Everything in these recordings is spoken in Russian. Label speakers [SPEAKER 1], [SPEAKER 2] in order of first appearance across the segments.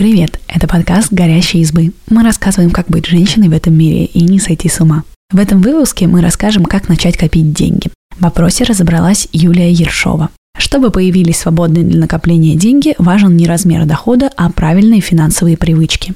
[SPEAKER 1] Привет, это подкаст «Горящие избы». Мы рассказываем, как быть женщиной в этом мире и не сойти с ума. В этом выпуске мы расскажем, как начать копить деньги. В вопросе разобралась Юлия Ершова. Чтобы появились свободные для накопления деньги, важен не размер дохода, а правильные финансовые привычки.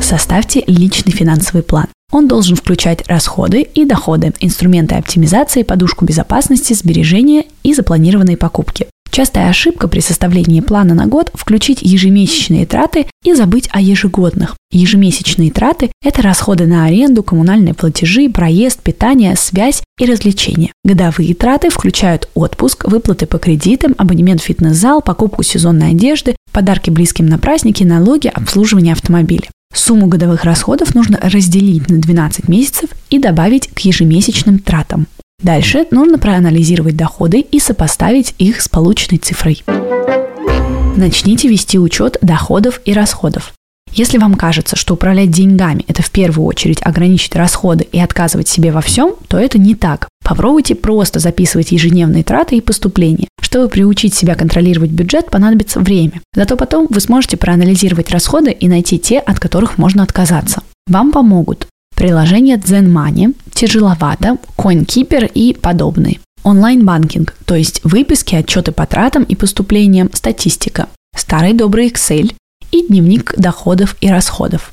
[SPEAKER 1] Составьте личный финансовый план. Он должен включать расходы и доходы, инструменты оптимизации, подушку безопасности, сбережения и запланированные покупки. Частая ошибка при составлении плана на год – включить ежемесячные траты и забыть о ежегодных. Ежемесячные траты – это расходы на аренду, коммунальные платежи, проезд, питание, связь и развлечения. Годовые траты включают отпуск, выплаты по кредитам, абонемент в фитнес-зал, покупку сезонной одежды, подарки близким на праздники, налоги, обслуживание автомобиля. Сумму годовых расходов нужно разделить на 12 месяцев и добавить к ежемесячным тратам. Дальше нужно проанализировать доходы и сопоставить их с полученной цифрой. Начните вести учет доходов и расходов. Если вам кажется, что управлять деньгами – это в первую очередь ограничить расходы и отказывать себе во всем, то это не так. Попробуйте просто записывать ежедневные траты и поступления. Чтобы приучить себя контролировать бюджет, понадобится время. Зато потом вы сможете проанализировать расходы и найти те, от которых можно отказаться. Вам помогут приложение Zen Money, тяжеловато, CoinKeeper и подобные. Онлайн-банкинг, то есть выписки, отчеты по тратам и поступлениям, статистика. Старый добрый Excel и дневник доходов и расходов.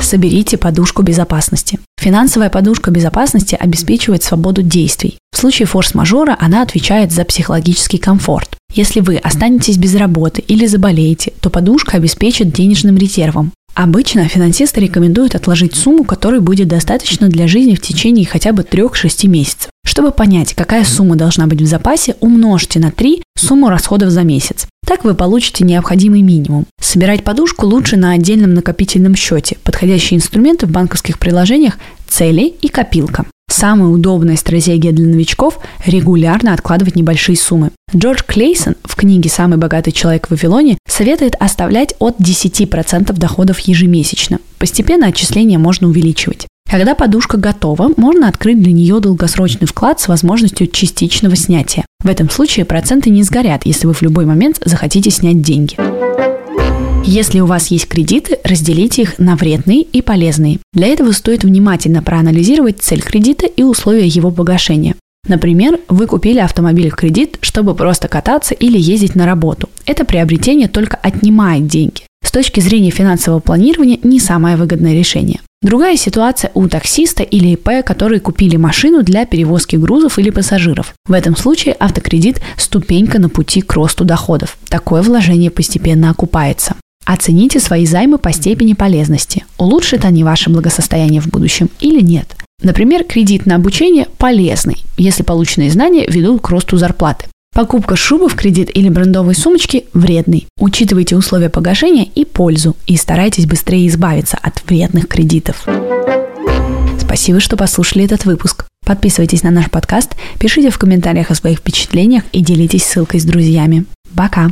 [SPEAKER 1] Соберите подушку безопасности. Финансовая подушка безопасности обеспечивает свободу действий. В случае форс-мажора она отвечает за психологический комфорт. Если вы останетесь без работы или заболеете, то подушка обеспечит денежным резервом. Обычно финансисты рекомендуют отложить сумму, которой будет достаточно для жизни в течение хотя бы 3-6 месяцев. Чтобы понять, какая сумма должна быть в запасе, умножьте на 3 сумму расходов за месяц. Так вы получите необходимый минимум. Собирать подушку лучше на отдельном накопительном счете. Подходящие инструменты в банковских приложениях – цели и копилка. Самая удобная стратегия для новичков – регулярно откладывать небольшие суммы. Джордж Клейсон в книге «Самый богатый человек в Вавилоне» советует оставлять от 10% доходов ежемесячно. Постепенно отчисления можно увеличивать. Когда подушка готова, можно открыть для нее долгосрочный вклад с возможностью частичного снятия. В этом случае проценты не сгорят, если вы в любой момент захотите снять деньги. Если у вас есть кредиты, разделите их на вредные и полезные. Для этого стоит внимательно проанализировать цель кредита и условия его погашения. Например, вы купили автомобиль в кредит, чтобы просто кататься или ездить на работу. Это приобретение только отнимает деньги. С точки зрения финансового планирования не самое выгодное решение. Другая ситуация у таксиста или ИП, которые купили машину для перевозки грузов или пассажиров. В этом случае автокредит – ступенька на пути к росту доходов. Такое вложение постепенно окупается. Оцените свои займы по степени полезности. Улучшат они ваше благосостояние в будущем или нет? Например, кредит на обучение полезный, если полученные знания ведут к росту зарплаты. Покупка шубы в кредит или брендовой сумочки вредный. Учитывайте условия погашения и пользу, и старайтесь быстрее избавиться от вредных кредитов. Спасибо, что послушали этот выпуск. Подписывайтесь на наш подкаст, пишите в комментариях о своих впечатлениях и делитесь ссылкой с друзьями. Пока!